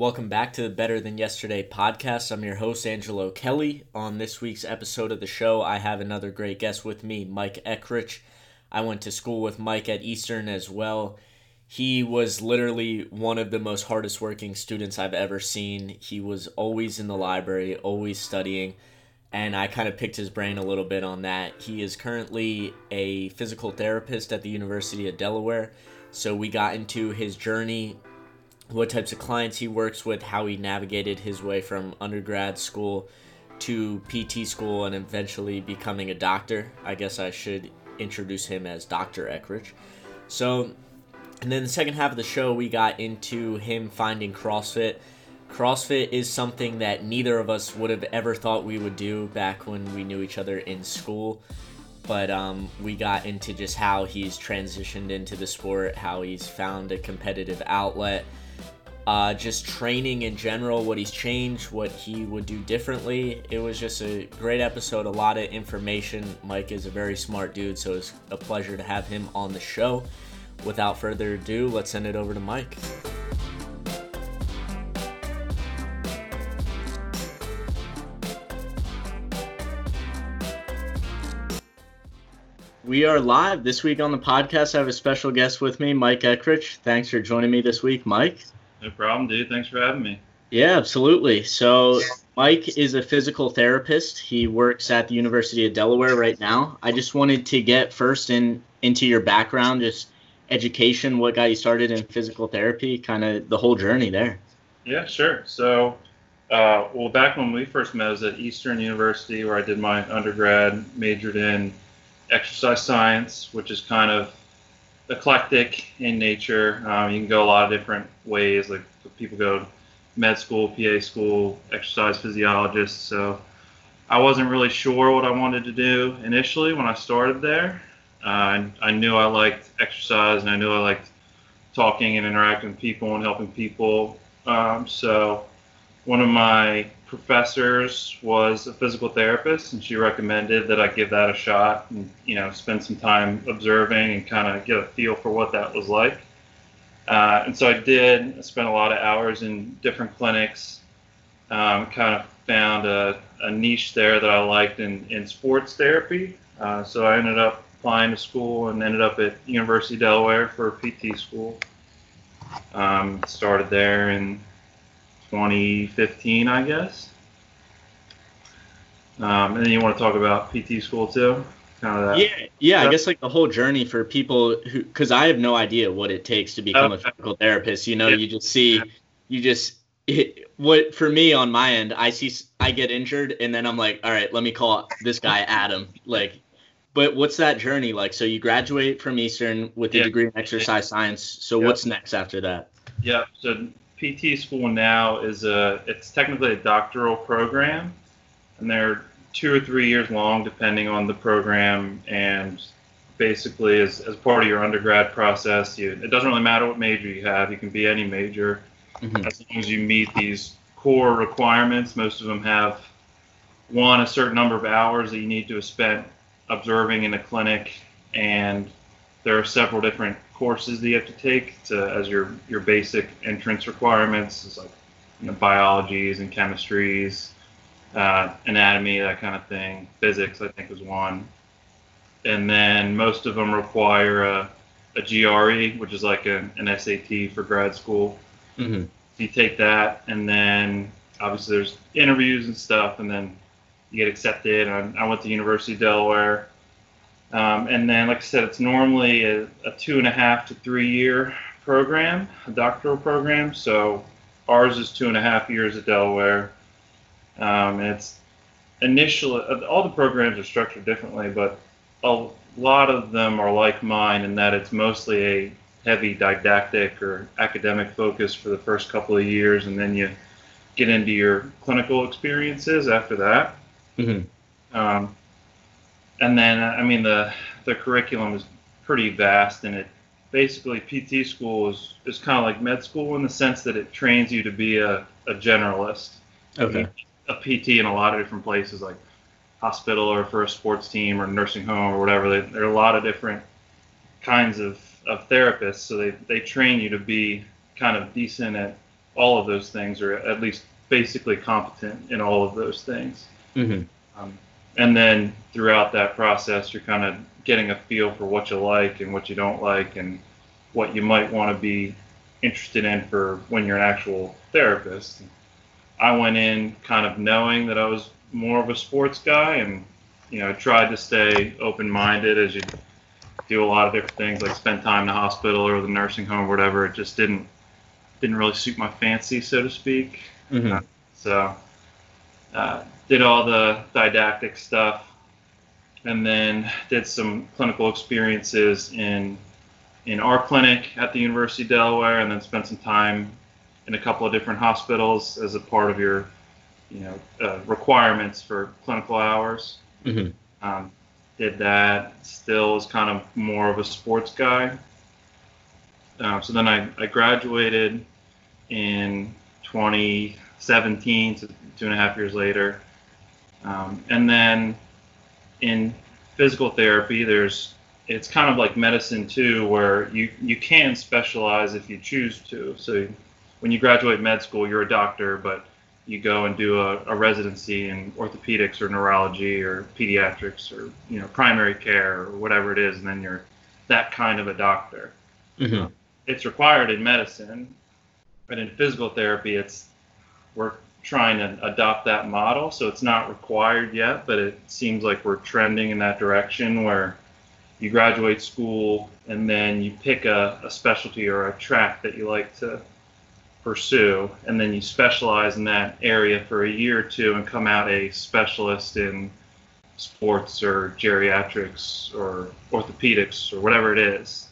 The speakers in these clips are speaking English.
Welcome back to the Better Than Yesterday podcast. I'm your host, Angelo Kelly. On this week's episode of the show, I have another great guest with me, Mike Eckrich. I went to school with Mike at Eastern as well. He was literally one of the most hardest working students I've ever seen. He was always in the library, always studying, and I kind of picked his brain a little bit on that. He is currently a physical therapist at the University of Delaware. So we got into his journey what types of clients he works with, how he navigated his way from undergrad school to PT school and eventually becoming a doctor. I guess I should introduce him as Dr. Eckrich. So, and then the second half of the show, we got into him finding CrossFit. CrossFit is something that neither of us would have ever thought we would do back when we knew each other in school. But um, we got into just how he's transitioned into the sport, how he's found a competitive outlet, uh, just training in general, what he's changed, what he would do differently. It was just a great episode, a lot of information. Mike is a very smart dude, so it's a pleasure to have him on the show. Without further ado, let's send it over to Mike. We are live this week on the podcast. I have a special guest with me, Mike Eckrich. Thanks for joining me this week, Mike. No problem, dude. Thanks for having me. Yeah, absolutely. So, Mike is a physical therapist. He works at the University of Delaware right now. I just wanted to get first in into your background, just education, what got you started in physical therapy, kind of the whole journey there. Yeah, sure. So, uh, well, back when we first met, I was at Eastern University where I did my undergrad, majored in exercise science, which is kind of eclectic in nature. Um, you can go a lot of different ways. Like people go med school, PA school, exercise physiologist. So I wasn't really sure what I wanted to do initially when I started there. Uh, I knew I liked exercise and I knew I liked talking and interacting with people and helping people. Um, so one of my professors was a physical therapist, and she recommended that I give that a shot and you know spend some time observing and kind of get a feel for what that was like. Uh, and so I did. I spent a lot of hours in different clinics. Um, kind of found a, a, niche there that I liked in, in sports therapy. Uh, so I ended up applying to school and ended up at University of Delaware for PT school. Um, started there in 2015, I guess. Um, and then you want to talk about PT school too? Kind of that. yeah, yeah. I guess like the whole journey for people who, because I have no idea what it takes to become okay. a physical therapist. You know, yeah. you just see, you just it, what for me on my end, I see I get injured and then I'm like, all right, let me call this guy Adam. Like, but what's that journey like? So you graduate from Eastern with a yeah. degree in exercise science. So what's next after that? Yeah. So PT school now is a it's technically a doctoral program, and they're two or three years long depending on the program. And basically, as, as part of your undergrad process, you, it doesn't really matter what major you have. You can be any major mm-hmm. as long as you meet these core requirements. Most of them have one a certain number of hours that you need to have spent observing in a clinic and there are several different courses that you have to take to as your your basic entrance requirements. It's like you know, biologies and chemistries, uh, anatomy, that kind of thing. Physics, I think, is one. And then most of them require a, a GRE, which is like a, an SAT for grad school. Mm-hmm. You take that, and then obviously there's interviews and stuff, and then you get accepted. I, I went to University of Delaware um, and then, like I said, it's normally a, a, two and a half to three year program, a doctoral program. So ours is two and a half years at Delaware. Um, and it's initially, all the programs are structured differently, but a lot of them are like mine in that it's mostly a heavy didactic or academic focus for the first couple of years, and then you get into your clinical experiences after that. Mm-hmm. Um, and then I mean the the curriculum is pretty vast, and it basically PT school is is kind of like med school in the sense that it trains you to be a, a generalist. Okay. A PT in a lot of different places, like hospital or for a sports team or nursing home or whatever. They, there are a lot of different kinds of, of therapists, so they, they train you to be kind of decent at all of those things, or at least basically competent in all of those things. Mm-hmm. Um, and then throughout that process, you're kind of getting a feel for what you like and what you don't like, and what you might want to be interested in for when you're an actual therapist. I went in kind of knowing that I was more of a sports guy, and you know, tried to stay open-minded as you do a lot of different things, like spend time in the hospital or the nursing home, or whatever. It just didn't didn't really suit my fancy, so to speak. Mm-hmm. Uh, so uh, did all the didactic stuff, and then did some clinical experiences in in our clinic at the University of Delaware, and then spent some time in a couple of different hospitals as a part of your you know uh, requirements for clinical hours. Mm-hmm. Um, did that. Still was kind of more of a sports guy. Um, so then I, I graduated in 2017, so two and a half years later. Um, and then in physical therapy, there's it's kind of like medicine too, where you you can specialize if you choose to. So when you graduate med school, you're a doctor, but you go and do a, a residency in orthopedics or neurology or pediatrics or you know primary care or whatever it is, and then you're that kind of a doctor. Mm-hmm. It's required in medicine, but in physical therapy, it's we're trying to adopt that model. So it's not required yet, but it seems like we're trending in that direction where you graduate school and then you pick a, a specialty or a track that you like to pursue, and then you specialize in that area for a year or two and come out a specialist in sports or geriatrics or orthopedics or whatever it is.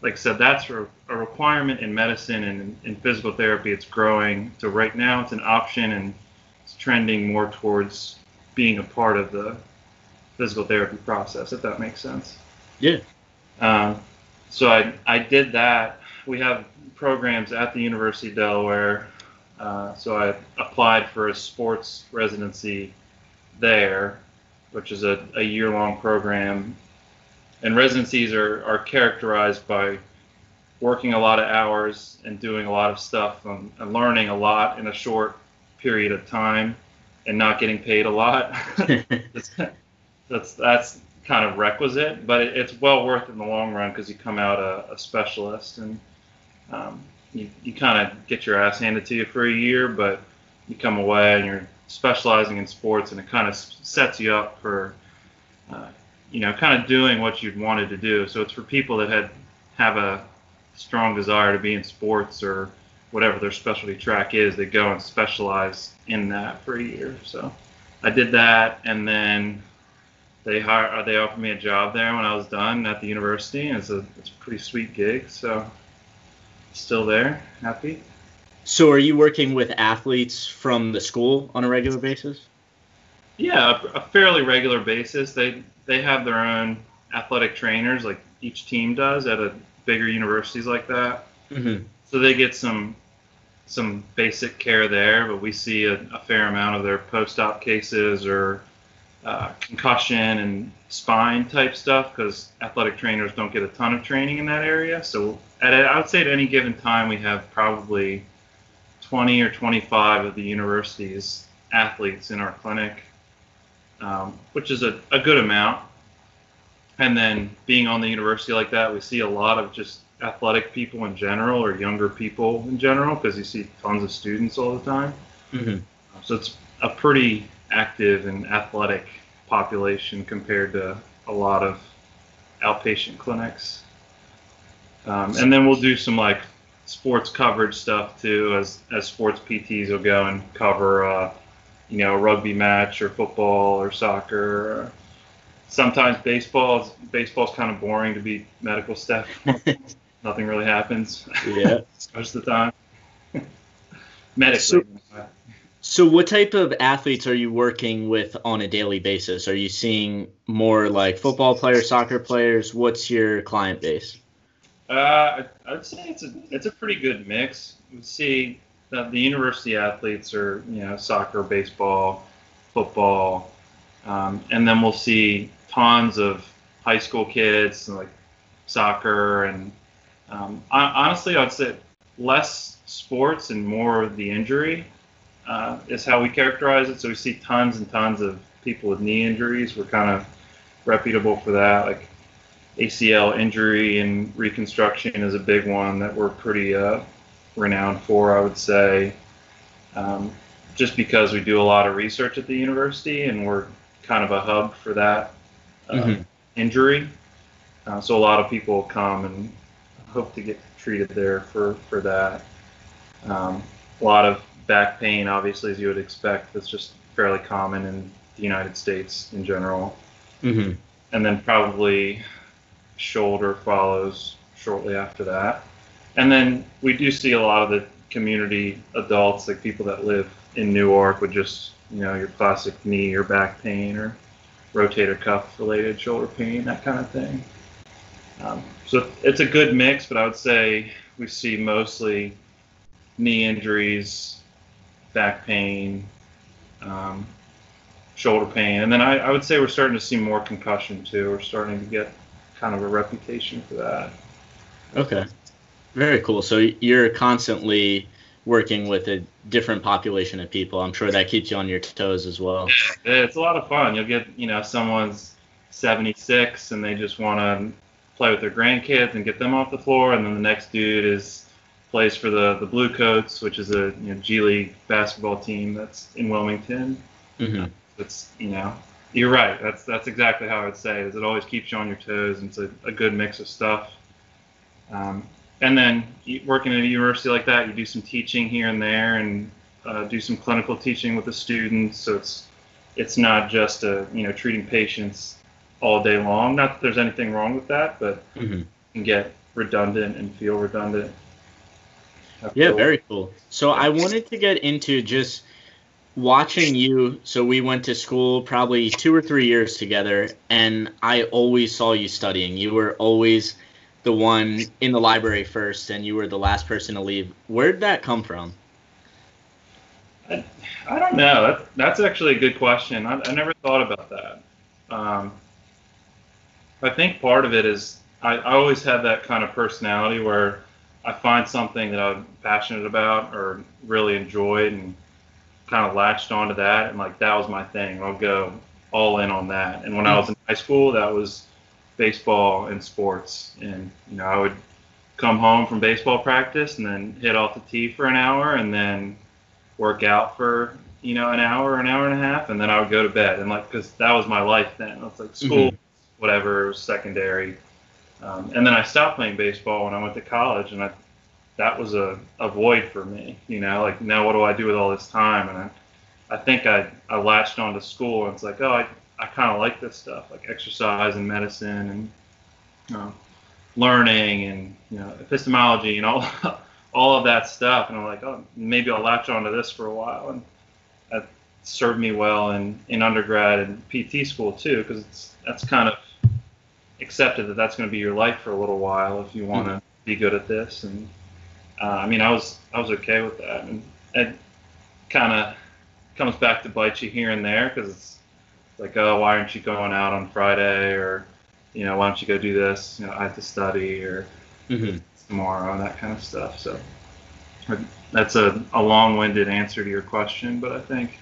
Like I said, that's a, requirement in medicine and in, in physical therapy. It's growing. So right now it's an option and it's trending more towards being a part of the physical therapy process, if that makes sense. Yeah. Um, so I, I did that. We have programs at the University of Delaware. Uh, so I applied for a sports residency there, which is a, a year long program. And residencies are, are characterized by working a lot of hours and doing a lot of stuff and, and learning a lot in a short period of time and not getting paid a lot. that's, that's, that's kind of requisite, but it, it's well worth it in the long run because you come out a, a specialist and um, you, you kind of get your ass handed to you for a year, but you come away and you're specializing in sports, and it kind of sets you up for, uh, you know, kind of doing what you'd wanted to do. So it's for people that had have a strong desire to be in sports or whatever their specialty track is. They go and specialize in that for a year. So I did that, and then they hire they offered me a job there when I was done at the university, and it's a it's a pretty sweet gig. So still there, happy. So, are you working with athletes from the school on a regular basis? Yeah, a, a fairly regular basis. They they have their own athletic trainers, like each team does at a bigger universities like that. Mm-hmm. So they get some some basic care there, but we see a, a fair amount of their post-op cases or uh, concussion and spine type stuff because athletic trainers don't get a ton of training in that area. So at a, I would say at any given time we have probably 20 or 25 of the university's athletes in our clinic, um, which is a, a good amount. And then being on the university like that, we see a lot of just athletic people in general or younger people in general because you see tons of students all the time. Mm-hmm. So it's a pretty active and athletic population compared to a lot of outpatient clinics. Um, and then we'll do some like sports coverage stuff too, as as sports PTs will go and cover, uh, you know, a rugby match or football or soccer. Sometimes baseball. is Baseball's kind of boring to be medical staff. Nothing really happens. Yeah. most of the time. Medically. So- So, what type of athletes are you working with on a daily basis? Are you seeing more like football players, soccer players? What's your client base? Uh, I'd say it's a it's a pretty good mix. We see that the university athletes are you know soccer, baseball, football, um, and then we'll see tons of high school kids like soccer and um, hon- honestly I'd say less sports and more of the injury uh, is how we characterize it. So we see tons and tons of people with knee injuries. We're kind of reputable for that. Like ACL injury and reconstruction is a big one that we're pretty uh, renowned for, I would say. Um, just because we do a lot of research at the university and we're kind of a hub for that uh, mm-hmm. injury. Uh, so a lot of people come and hope to get treated there for, for that. Um, a lot of back pain, obviously, as you would expect, that's just fairly common in the United States in general. Mm-hmm. And then probably shoulder follows shortly after that. And then we do see a lot of the community adults, like people that live in Newark, with just you know your classic knee or back pain or rotator cuff related shoulder pain, that kind of thing. Um, so it's a good mix, but I would say we see mostly knee injuries, back pain, um, shoulder pain, and then I, I would say we're starting to see more concussion too. We're starting to get kind of a reputation for that. Okay, very cool. So you're constantly working with a different population of people. I'm sure that keeps you on your toes as well. Yeah, It's a lot of fun. You'll get, you know, someone's 76 and they just want to play with their grandkids and get them off the floor, and then the next dude is plays for the the Blue Coats, which is a you know, G League basketball team that's in Wilmington. Mm-hmm. It's you know you're right. That's that's exactly how I would say it. Is it always keeps you on your toes, and it's a, a good mix of stuff. Um, and then working at a university like that, you do some teaching here and there, and uh, do some clinical teaching with the students. So it's it's not just a you know treating patients all day long. Not that there's anything wrong with that, but mm-hmm. can get redundant and feel redundant. Yeah, very cool. So I wanted to get into just watching you. So we went to school probably two or three years together, and I always saw you studying. You were always the one in the library first, and you were the last person to leave. Where'd that come from? I, I don't know. That, that's actually a good question. I, I never thought about that. Um, I think part of it is I, I always had that kind of personality where I find something that I'm passionate about or really enjoyed and kind of latched onto that and like that was my thing. I'll go all in on that. And when I was in high school, that was baseball and sports. And you know, I would come home from baseball practice and then hit off the tee for an hour and then work out for you know an hour, an hour and a half, and then I would go to bed. And like because that was my life then. It's like school, mm-hmm. whatever, was secondary. Um, and then I stopped playing baseball when I went to college, and I that was a, a void for me. You know, like now what do I do with all this time? And I, I think I, I latched onto school. And it's like, oh, I, I kind of like this stuff, like exercise and medicine and you know, learning and you know epistemology and all all of that stuff. And I'm like, oh, maybe I'll latch onto this for a while. And that served me well in, in undergrad and PT school too, because that's kind of accepted that that's going to be your life for a little while if you want to mm-hmm. be good at this and uh, I mean, I was I was okay with that, and it kind of comes back to bite you here and there because it's like, oh, why aren't you going out on Friday, or you know, why don't you go do this? You know, I have to study, or mm-hmm. tomorrow, and that kind of stuff. So that's a, a long-winded answer to your question, but I think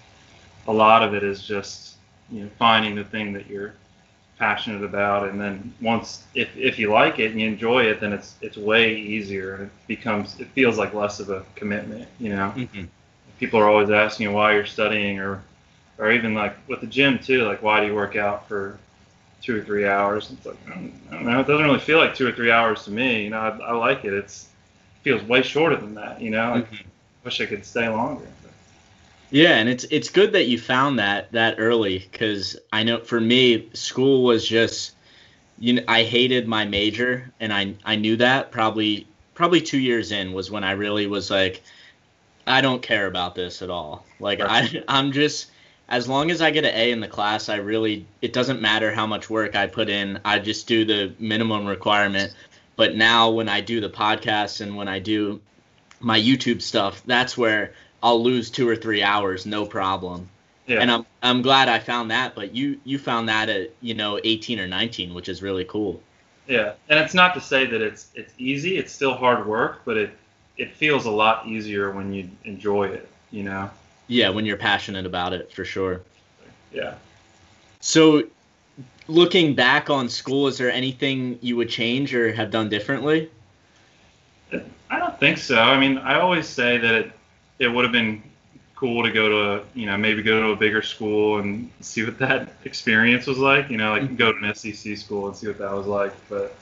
a lot of it is just you know finding the thing that you're passionate about and then once if, if you like it and you enjoy it then it's it's way easier and it becomes it feels like less of a commitment you know mm-hmm. people are always asking you why you're studying or or even like with the gym too like why do you work out for two or three hours it's like I don't, know it doesn't really feel like two or three hours to me you know i, I like it it's it feels way shorter than that you know mm-hmm. i wish i could stay longer yeah, and it's it's good that you found that that early because I know for me, school was just you know I hated my major and I I knew that probably probably two years in was when I really was like I don't care about this at all. Like I I'm just as long as I get an A in the class, I really it doesn't matter how much work I put in. I just do the minimum requirement. But now when I do the podcast and when I do my YouTube stuff, that's where I'll lose two or three hours, no problem. Yeah. And I'm I'm glad I found that, but you you found that at you know 18 or 19, which is really cool. Yeah, and it's not to say that it's it's easy. It's still hard work, but it it feels a lot easier when you enjoy it, you know. Yeah, when you're passionate about it, for sure. Yeah. So, looking back on school, is there anything you would change or have done differently? I don't think so. I mean, I always say that it, it would have been cool to go to, you know, maybe go to a bigger school and see what that experience was like. You know, like go to an SEC school and see what that was like. But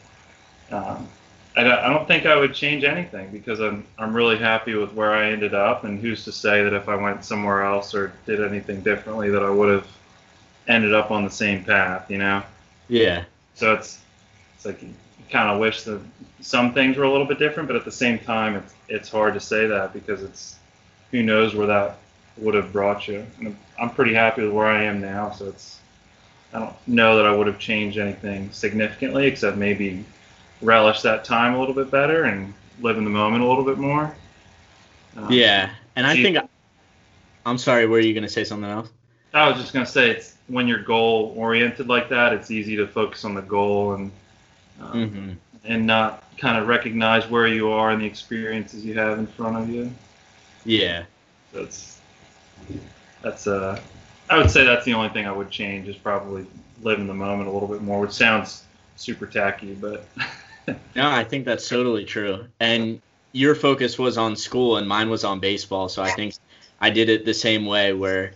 um, I, I don't think I would change anything because I'm I'm really happy with where I ended up. And who's to say that if I went somewhere else or did anything differently that I would have ended up on the same path, you know? Yeah. So it's it's like you kind of wish that some things were a little bit different, but at the same time, it's it's hard to say that because it's who knows where that would have brought you. And I'm pretty happy with where I am now, so it's I don't know that I would have changed anything significantly except maybe relish that time a little bit better and live in the moment a little bit more. Um, yeah, and I think I'm sorry. Were you going to say something else? I was just going to say it's when you're goal oriented like that, it's easy to focus on the goal and um, mm-hmm. and not kind of recognize where you are and the experiences you have in front of you. Yeah, that's that's uh, I would say that's the only thing I would change is probably live in the moment a little bit more, which sounds super tacky, but. no, I think that's totally true. And your focus was on school, and mine was on baseball. So I think I did it the same way, where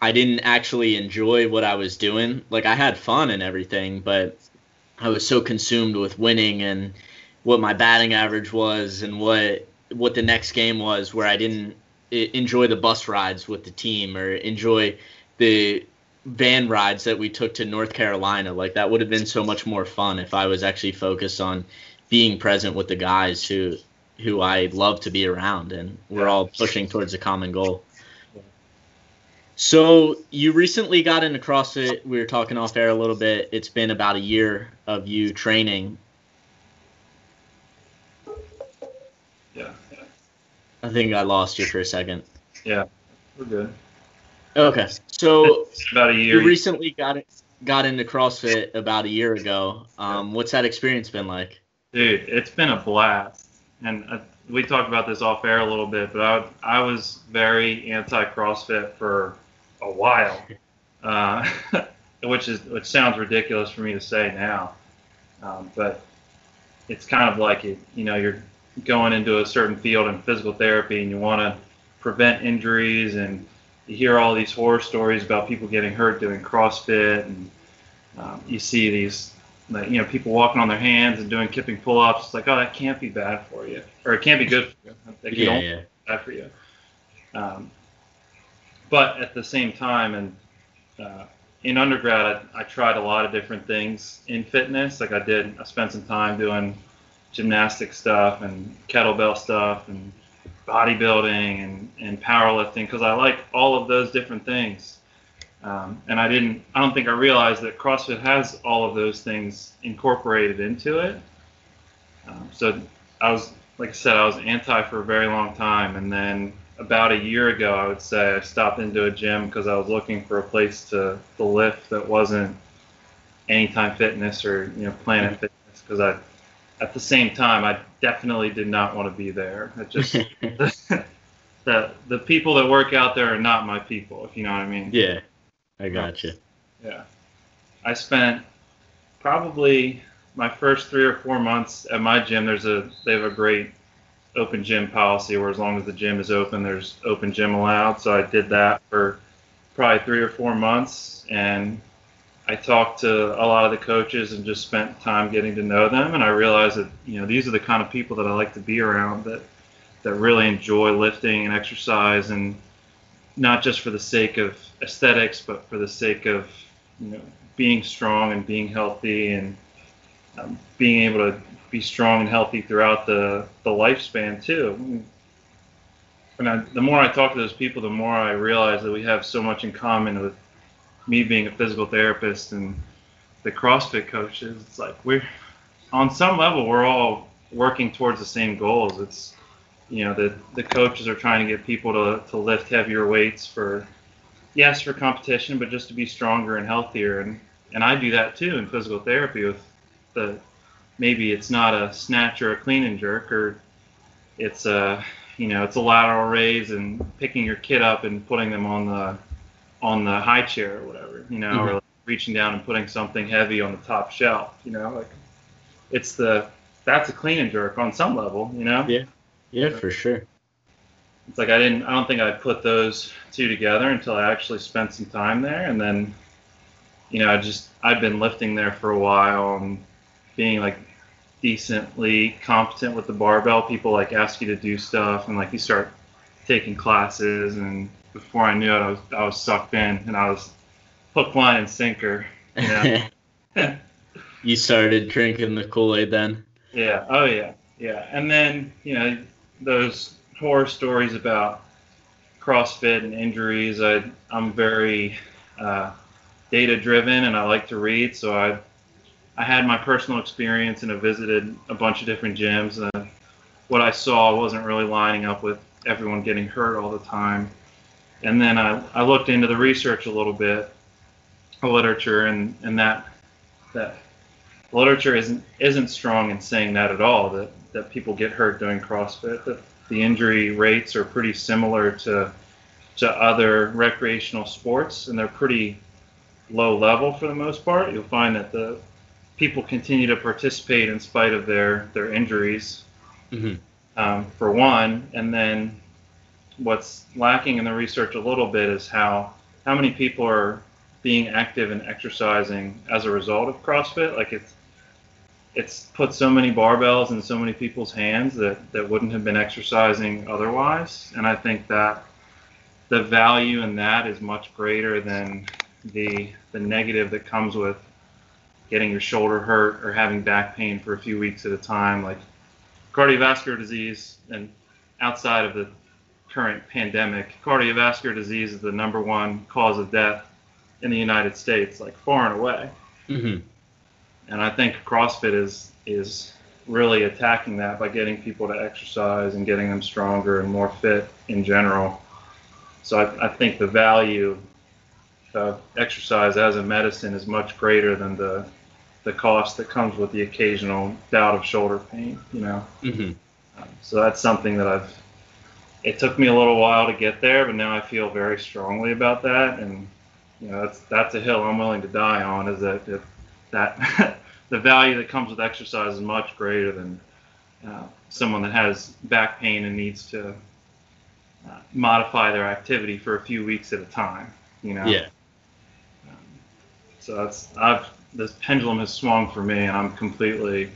I didn't actually enjoy what I was doing. Like I had fun and everything, but I was so consumed with winning and what my batting average was and what what the next game was, where I didn't enjoy the bus rides with the team or enjoy the van rides that we took to North Carolina. Like that would have been so much more fun if I was actually focused on being present with the guys who who I love to be around and we're all pushing towards a common goal. So you recently got into CrossFit. We were talking off air a little bit. It's been about a year of you training. Yeah. I think I lost you for a second. Yeah, we're good. Okay, so about a year. You recently got it, got into CrossFit about a year ago. Um, what's that experience been like? Dude, it's been a blast, and uh, we talked about this off air a little bit. But I I was very anti CrossFit for a while, uh, which is which sounds ridiculous for me to say now, um, but it's kind of like it. You know, you're going into a certain field in physical therapy, and you want to prevent injuries and you hear all these horror stories about people getting hurt doing CrossFit, and um, you see these, like, you know, people walking on their hands and doing kipping pull-ups. It's like, oh, that can't be bad for you, or it can't be good for you. That yeah, yeah. bad for you. Um, but at the same time, and uh, in undergrad, I, I, tried a lot of different things in fitness. Like I did, I spent some time doing gymnastic stuff and kettlebell stuff and bodybuilding and, and powerlifting because I like all of those different things. Um, and I didn't, I don't think I realized that CrossFit has all of those things incorporated into it. Um, so I was, like I said, I was anti for a very long time. And then about a year ago, I would say I stopped into a gym because I was looking for a place to, to lift that wasn't Anytime Fitness or, you know, Planet Fitness because I at the same time, I definitely did not want to be there. It just the the people that work out there are not my people, if you know what I mean. Yeah, I got you. Yeah, I spent probably my first three or four months at my gym. There's a they have a great open gym policy where as long as the gym is open, there's open gym allowed. So I did that for probably three or four months, and I talked to a lot of the coaches and just spent time getting to know them, and I realized that you know these are the kind of people that I like to be around that that really enjoy lifting and exercise, and not just for the sake of aesthetics, but for the sake of you know being strong and being healthy and um, being able to be strong and healthy throughout the the lifespan too. And I, the more I talk to those people, the more I realize that we have so much in common with me being a physical therapist and the CrossFit coaches, it's like we're on some level we're all working towards the same goals. It's you know the the coaches are trying to get people to to lift heavier weights for yes for competition, but just to be stronger and healthier. And and I do that too in physical therapy with the maybe it's not a snatch or a clean and jerk or it's a you know it's a lateral raise and picking your kid up and putting them on the on the high chair or whatever, you know, mm-hmm. or like reaching down and putting something heavy on the top shelf, you know, like it's the that's a clean and jerk on some level, you know. Yeah, yeah, for sure. It's like I didn't, I don't think I put those two together until I actually spent some time there, and then, you know, I just I've been lifting there for a while and being like decently competent with the barbell. People like ask you to do stuff, and like you start taking classes, and before I knew it, I was I was sucked in, and I was hook, line, and sinker. You, know? you started drinking the Kool Aid then. Yeah. Oh yeah. Yeah. And then you know those horror stories about CrossFit and injuries. I I'm very uh, data driven, and I like to read, so I I had my personal experience and I visited a bunch of different gyms. And what I saw wasn't really lining up with everyone getting hurt all the time. And then I, I looked into the research a little bit, the literature, and, and that that literature isn't isn't strong in saying that at all. That that people get hurt doing CrossFit. That the injury rates are pretty similar to to other recreational sports, and they're pretty low level for the most part. You'll find that the people continue to participate in spite of their their injuries, mm-hmm. um, for one, and then what's lacking in the research a little bit is how how many people are being active and exercising as a result of CrossFit. Like it's it's put so many barbells in so many people's hands that that wouldn't have been exercising otherwise, and I think that the value in that is much greater than the the negative that comes with getting your shoulder hurt or having back pain for a few weeks at a time, like cardiovascular disease, and outside of the current pandemic, cardiovascular disease is the number one cause of death in the United States, like far and away. Mm-hmm. And I think CrossFit is is really attacking that by getting people to exercise and getting them stronger and more fit in general. So I, I think the value of exercise as a medicine is much greater than the the cost that comes with the occasional bout of shoulder pain, you know. Mm-hmm. Um, so that's something that I've. It took me a little while to get there, but now I feel very strongly about that, and you know that's that's a hill I'm willing to die on. Is that that, that the value that comes with exercise is much greater than uh, someone that has back pain and needs to uh, modify their activity for a few weeks at a time. You know. Yeah. Um, so that's I've this pendulum has swung for me, and I'm completely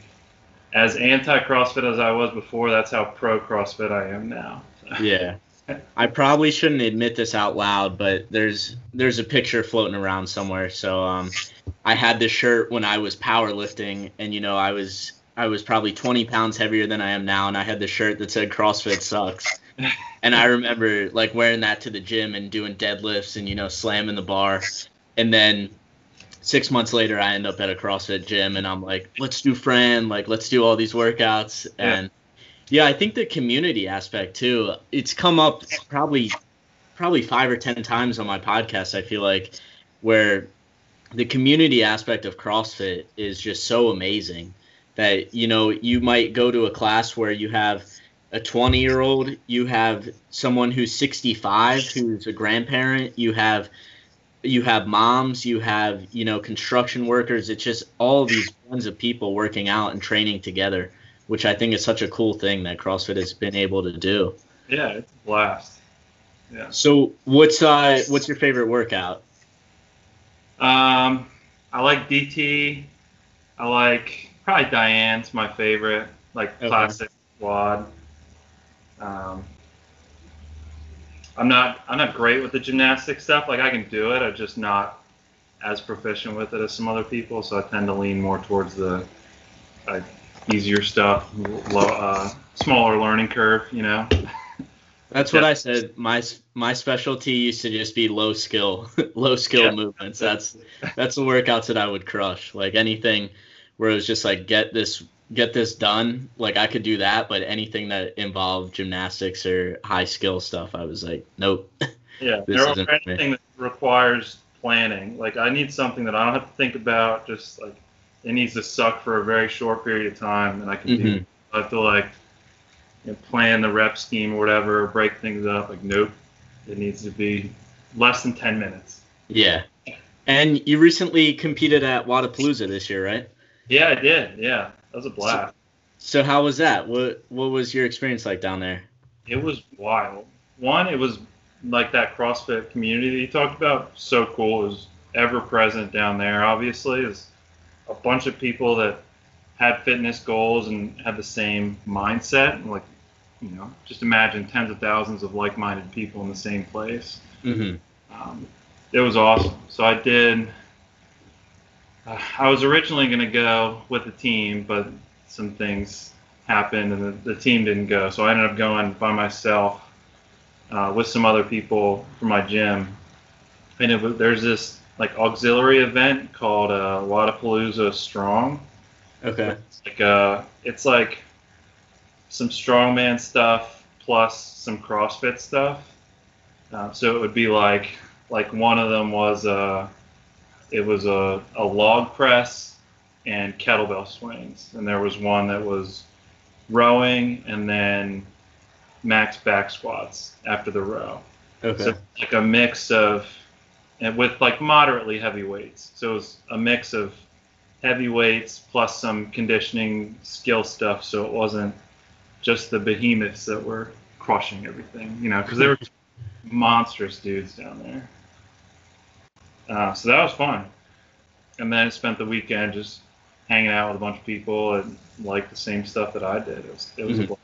as anti CrossFit as I was before. That's how pro CrossFit I am now. Yeah. I probably shouldn't admit this out loud, but there's there's a picture floating around somewhere. So um, I had this shirt when I was powerlifting, and you know I was I was probably 20 pounds heavier than I am now, and I had the shirt that said CrossFit sucks. and I remember like wearing that to the gym and doing deadlifts and you know slamming the bar, and then six months later, I end up at a CrossFit gym and I'm like, let's do Fran, like let's do all these workouts. And yeah, I think the community aspect too. It's come up probably probably five or ten times on my podcast. I feel like where the community aspect of CrossFit is just so amazing that you know you might go to a class where you have a 20 year old, you have someone who's 65 who's a grandparent, you have you have moms, you have you know construction workers. It's just all these tons of people working out and training together, which I think is such a cool thing that CrossFit has been able to do. Yeah, it's a blast. Yeah. So what's uh what's your favorite workout? Um, I like DT. I like probably Diane's my favorite, like okay. classic quad. Um, I'm not I'm not great with the gymnastic stuff. Like I can do it, I'm just not as proficient with it as some other people. So I tend to lean more towards the uh, easier stuff, low, uh, smaller learning curve. You know. That's what I said. My my specialty used to just be low skill, low skill yeah. movements. That's that's the workouts that I would crush. Like anything where it was just like get this get this done, like I could do that, but anything that involved gymnastics or high skill stuff, I was like, nope. Yeah, there anything that requires planning. Like I need something that I don't have to think about. Just like it needs to suck for a very short period of time, and I can mm-hmm. do. I feel like you know, plan the rep scheme or whatever, break things up. Like, nope, it needs to be less than 10 minutes. Yeah. And you recently competed at Wodapalooza this year, right? Yeah, I did. Yeah, that was a blast. So, so how was that? What What was your experience like down there? It was wild. One, it was like that CrossFit community that you talked about. So cool. It was ever present down there. Obviously, is a bunch of people that had fitness goals and had the same mindset. And like, you know, just imagine tens of thousands of like-minded people in the same place. Mm-hmm. Um, it was awesome. So I did. Uh, I was originally going to go with the team, but some things happened and the, the, team didn't go. So I ended up going by myself uh, with some other people from my gym. And it was, there's this like auxiliary event called uh, Wodapalooza Strong. Okay. It's like uh, it's like some strongman stuff plus some CrossFit stuff. Uh, so it would be like like one of them was a uh, it was a, a log press and kettlebell swings, and there was one that was rowing and then max back squats after the row. Okay. So like a mix of and with like moderately heavy weights. So it was a mix of heavy weights plus some conditioning skill stuff. So it wasn't just the behemoths that were crushing everything, you know, because they were monstrous dudes down there. Uh, so that was fun. And then I spent the weekend just hanging out with a bunch of people and like the same stuff that I did. It was, it was mm-hmm.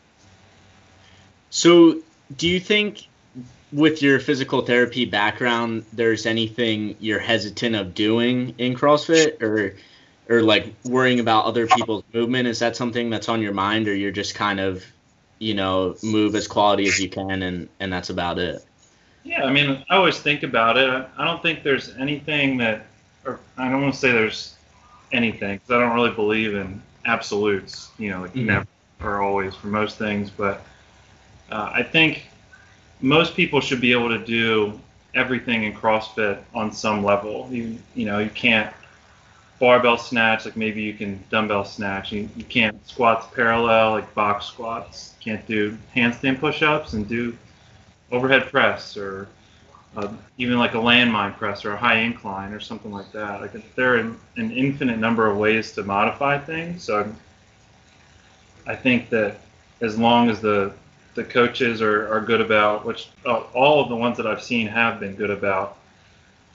So, do you think with your physical therapy background, there's anything you're hesitant of doing in CrossFit or or like worrying about other people's movement? Is that something that's on your mind or you're just kind of, you know, move as quality as you can and and that's about it? Yeah, I mean, I always think about it. I don't think there's anything that or I don't want to say there's anything because I don't really believe in absolutes, you know, like mm-hmm. never or always for most things. But uh, I think most people should be able to do everything in CrossFit on some level. You you know you can't barbell snatch like maybe you can dumbbell snatch. You, you can't squats parallel like box squats. You can't do handstand push-ups and do overhead press or uh, even like a landmine press or a high incline or something like that. Like there are an, an infinite number of ways to modify things. So I think that as long as the the coaches are, are good about, which uh, all of the ones that I've seen have been good about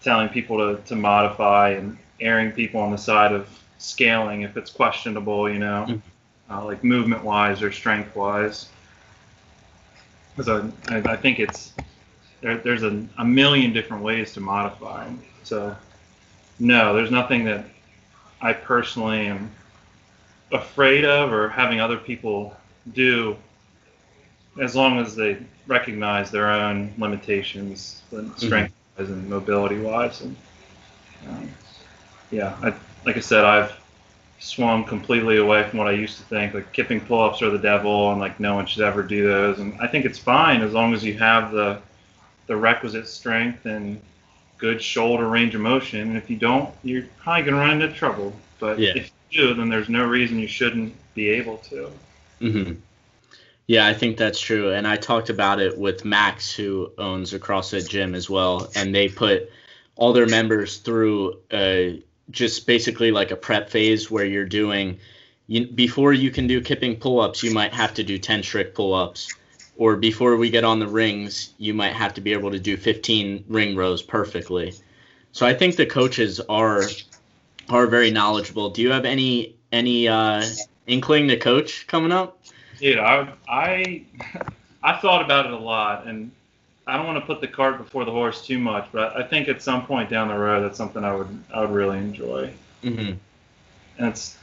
telling people to, to modify and erring people on the side of scaling if it's questionable, you know, mm-hmm. uh, like movement wise or strength wise. Because I, I, I think it's there, there's a, a million different ways to modify. So, no, there's nothing that I personally am afraid of or having other people do as long as they recognize their own limitations, mm-hmm. strength wise and mobility wise. And um, yeah, I, like I said, I've swung completely away from what I used to think. Like kipping pull ups are the devil, and like no one should ever do those. And I think it's fine as long as you have the the requisite strength and good shoulder range of motion. And if you don't, you're probably going to run into trouble. But yeah. if you do, then there's no reason you shouldn't be able to. Mm-hmm. Yeah, I think that's true. And I talked about it with Max, who owns a CrossFit gym as well. And they put all their members through just basically like a prep phase where you're doing, you, before you can do kipping pull ups, you might have to do 10 strict pull ups or before we get on the rings, you might have to be able to do 15 ring rows perfectly. So I think the coaches are are very knowledgeable. Do you have any any uh, inkling to coach coming up? Dude, I I I thought about it a lot, and I don't want to put the cart before the horse too much, but I think at some point down the road, that's something I would I would really enjoy. Mm-hmm. And it's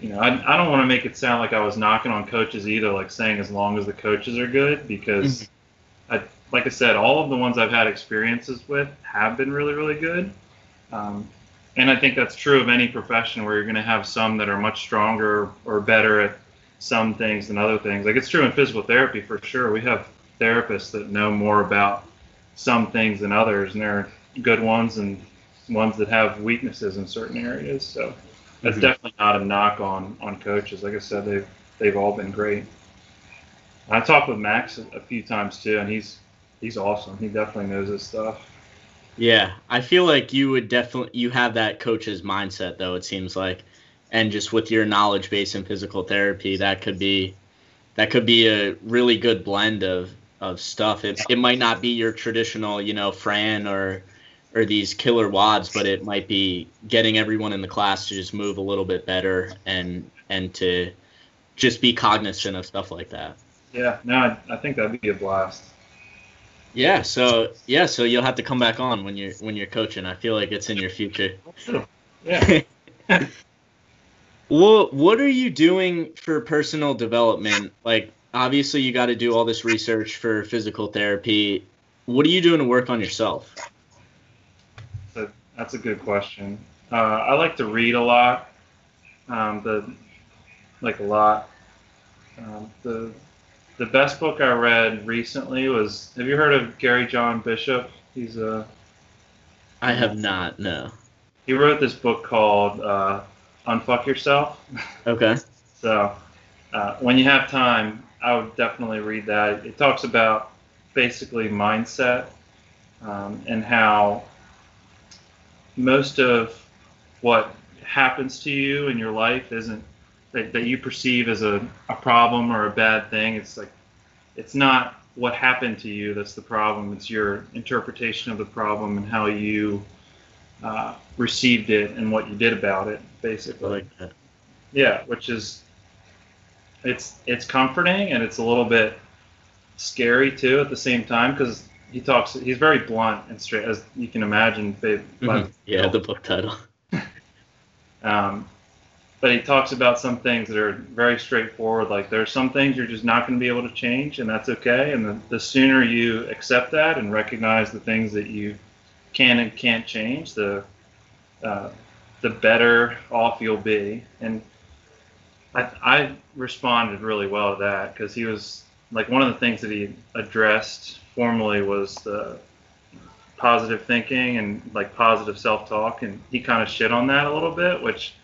you know, I, I don't want to make it sound like I was knocking on coaches either, like saying as long as the coaches are good, because mm-hmm. I, like I said, all of the ones I've had experiences with have been really, really good. Um, and I think that's true of any profession where you're going to have some that are much stronger or better at some things than other things. Like it's true in physical therapy for sure. We have therapists that know more about some things than others, and there are good ones and ones that have weaknesses in certain areas. So that's mm-hmm. definitely not a knock on on coaches. Like I said, they've they've all been great. I talked with Max a, a few times too, and he's he's awesome. He definitely knows his stuff. Yeah, I feel like you would definitely you have that coach's mindset though. It seems like, and just with your knowledge base in physical therapy, that could be that could be a really good blend of of stuff. It it might not be your traditional, you know, Fran or or these killer WODs, but it might be getting everyone in the class to just move a little bit better and and to just be cognizant of stuff like that. Yeah, no, I, I think that'd be a blast. Yeah, so yeah, so you'll have to come back on when you're when you're coaching. I feel like it's in your future. Yeah. Well, what are you doing for personal development? Like, obviously, you got to do all this research for physical therapy. What are you doing to work on yourself? That's a good question. Uh, I like to read a lot. Um, the like a lot. Um, the the best book I read recently was. Have you heard of Gary John Bishop? He's a. I have not. No. He wrote this book called uh, Unfuck Yourself. Okay. So, uh, when you have time, I would definitely read that. It talks about basically mindset um, and how most of what happens to you in your life isn't that, that you perceive as a, a problem or a bad thing. It's like, it's not what happened to you that's the problem. It's your interpretation of the problem and how you uh, received it and what you did about it, basically. Like that. Yeah, which is it's it's comforting and it's a little bit scary too at the same time because he talks he's very blunt and straight as you can imagine. Mhm. Yeah, the book title. um, but he talks about some things that are very straightforward. Like there are some things you're just not going to be able to change, and that's okay. And the, the sooner you accept that and recognize the things that you can and can't change, the uh, the better off you'll be. And I, I responded really well to that because he was like one of the things that he addressed formally was the positive thinking and like positive self-talk and he kind of shit on that a little bit which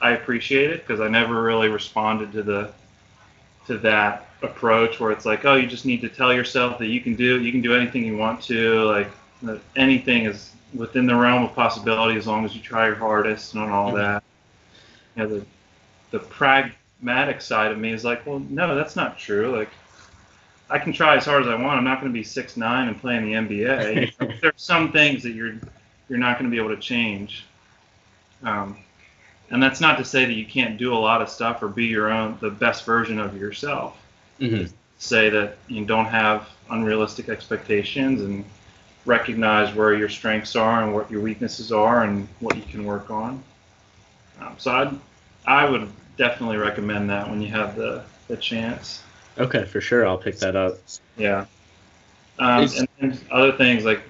i appreciated because i never really responded to the to that approach where it's like oh you just need to tell yourself that you can do you can do anything you want to like anything is within the realm of possibility as long as you try your hardest and all Mhm. that you know, the the pragmatic side of me is like well no that's not true like I can try as hard as I want. I'm not going to be six nine and play in the NBA. There's some things that you're you're not going to be able to change. Um, and that's not to say that you can't do a lot of stuff or be your own the best version of yourself. hmm Say that you don't have unrealistic expectations and recognize where your strengths are and what your weaknesses are and what you can work on. Um, so I I would definitely recommend that when you have the the chance. Okay, for sure. I'll pick that up. Yeah. Um, and, and other things like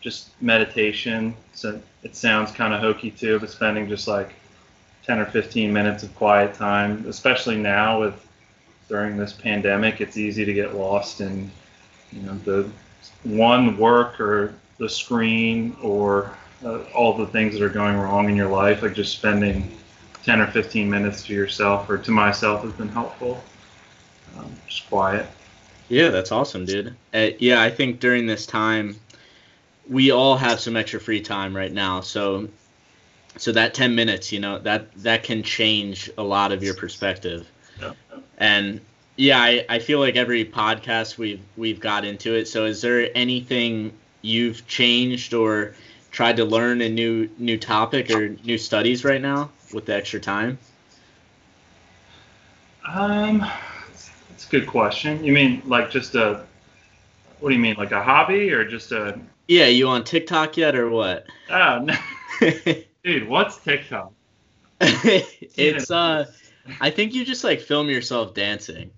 just meditation. So it sounds kind of hokey too, but spending just like 10 or 15 minutes of quiet time, especially now with during this pandemic, it's easy to get lost in, you know, the one work or the screen or uh, all the things that are going wrong in your life. Like just spending 10 or 15 minutes to yourself or to myself has been helpful. Um, just quiet. Yeah, that's awesome, dude. Uh, yeah, I think during this time, we all have some extra free time right now. So, so that ten minutes, you know, that that can change a lot of your perspective. Yeah. And yeah, I, I feel like every podcast we've we've got into it. So, is there anything you've changed or tried to learn a new new topic or new studies right now with the extra time? Um, that's a good question. You mean like just a, what do you mean, like a hobby or just a, Yeah, you on TikTok yet or what? ah, no, dude, what's TikTok? it's uh I think you just like film yourself dancing.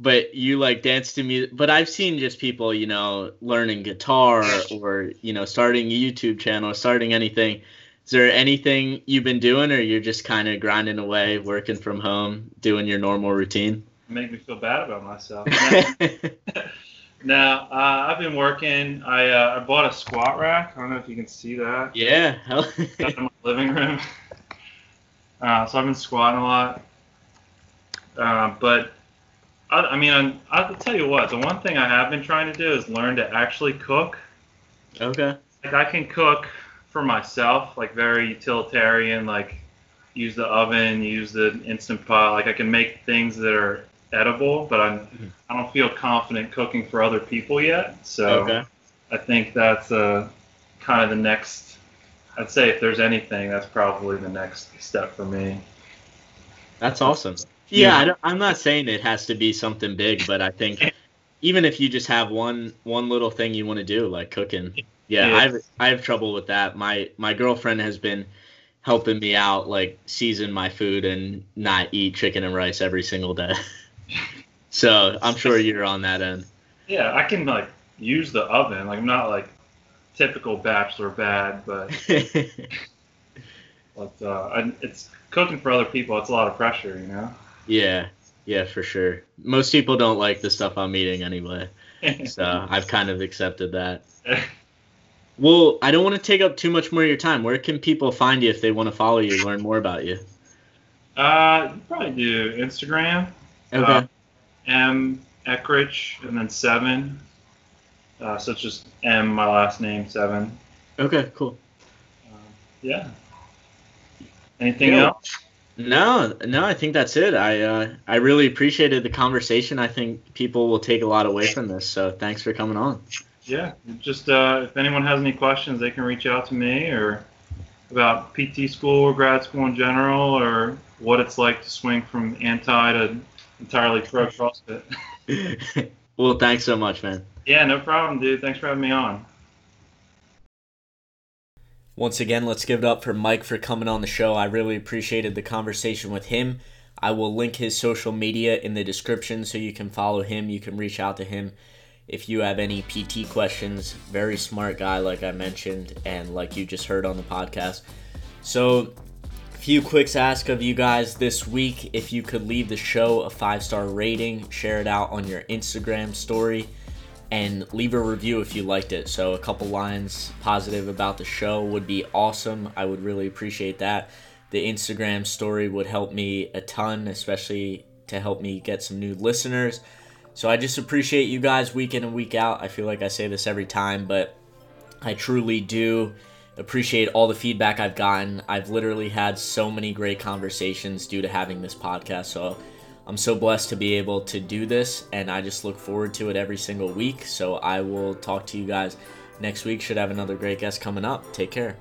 But you like dance to music but I've seen just people, you know, learning guitar or, you know, starting a YouTube channel, starting anything. Is there anything you've been doing or you're just kind of grinding away, working from home, doing your normal routine? Make me feel bad about myself. now uh, I've been working. I uh, I bought a squat rack. I don't know if you can see that. yeah. hell- Got it in my living room. Uh, so I've been squatting a lot. Uh, but I, I mean, I'm, I'll tell you what. The one thing I have been trying to do is learn to actually cook. Okay. Like I can cook for myself, like very utilitarian, like use the oven, use the instant pot. Like I can make things that are edible, but I'm I don't feel confident cooking for other people yet. So Okay. I think that's uh, kind of the next. I'd say if there's anything, that's probably the next step for me. That's awesome. Yeah. Yeah, I'm not saying it has to be something big, but I think even if you just have one one little thing you want to do, like cooking, yeah, Yeah. I have I have trouble with that. My my girlfriend has been helping me out, like season my food and not eat chicken and rice every single day. so I'm sure you're on that end. Yeah, I can like use the oven. Like I'm not like typical bachelor bad, but but uh, it's cooking for other people. It's a lot of pressure, you know. Yeah, yeah, for sure. Most people don't like the stuff I'm eating anyway, so I've kind of accepted that. Well, I don't want to take up too much more of your time. Where can people find you if they want to follow you, learn more about you? uh, you probably do Instagram. Okay. Uh, M Eckrich and then seven. Uh, so it's just M, my last name, seven. okay, cool. Uh, yeah. Anything Yeah. else? No, no, I think that's it. I uh, I really appreciated the conversation. I think people will take a lot away from this. So thanks for coming on. Yeah. Just uh, if anyone has any questions, they can reach out to me or about PT school or grad school in general or what it's like to swing from anti to entirely pro CrossFit. well, thanks so much, man. yeah, no problem, dude. Thanks for having me on. Once again, let's give it up for Mike for coming on the show. I really appreciated the conversation with him. I will link his social media in the description so you can follow him. You can reach out to him if you have any PT questions. Very smart guy, like I mentioned, and like you just heard on the podcast. So, few quicks ask of you guys this week if you could leave the show a five star rating, share it out on your Instagram story and leave a review if you liked it. So, a couple lines positive about the show would be awesome. I would really appreciate that. The Instagram story would help me a ton, especially to help me get some new listeners. So, I just appreciate you guys week in and week out. I feel like I say this every time, but I truly do appreciate all the feedback I've gotten. I've literally had so many great conversations due to having this podcast. So, I'm so blessed to be able to do this, and I just look forward to it every single week. So I will talk to you guys next week. Should have another great guest coming up. Take care.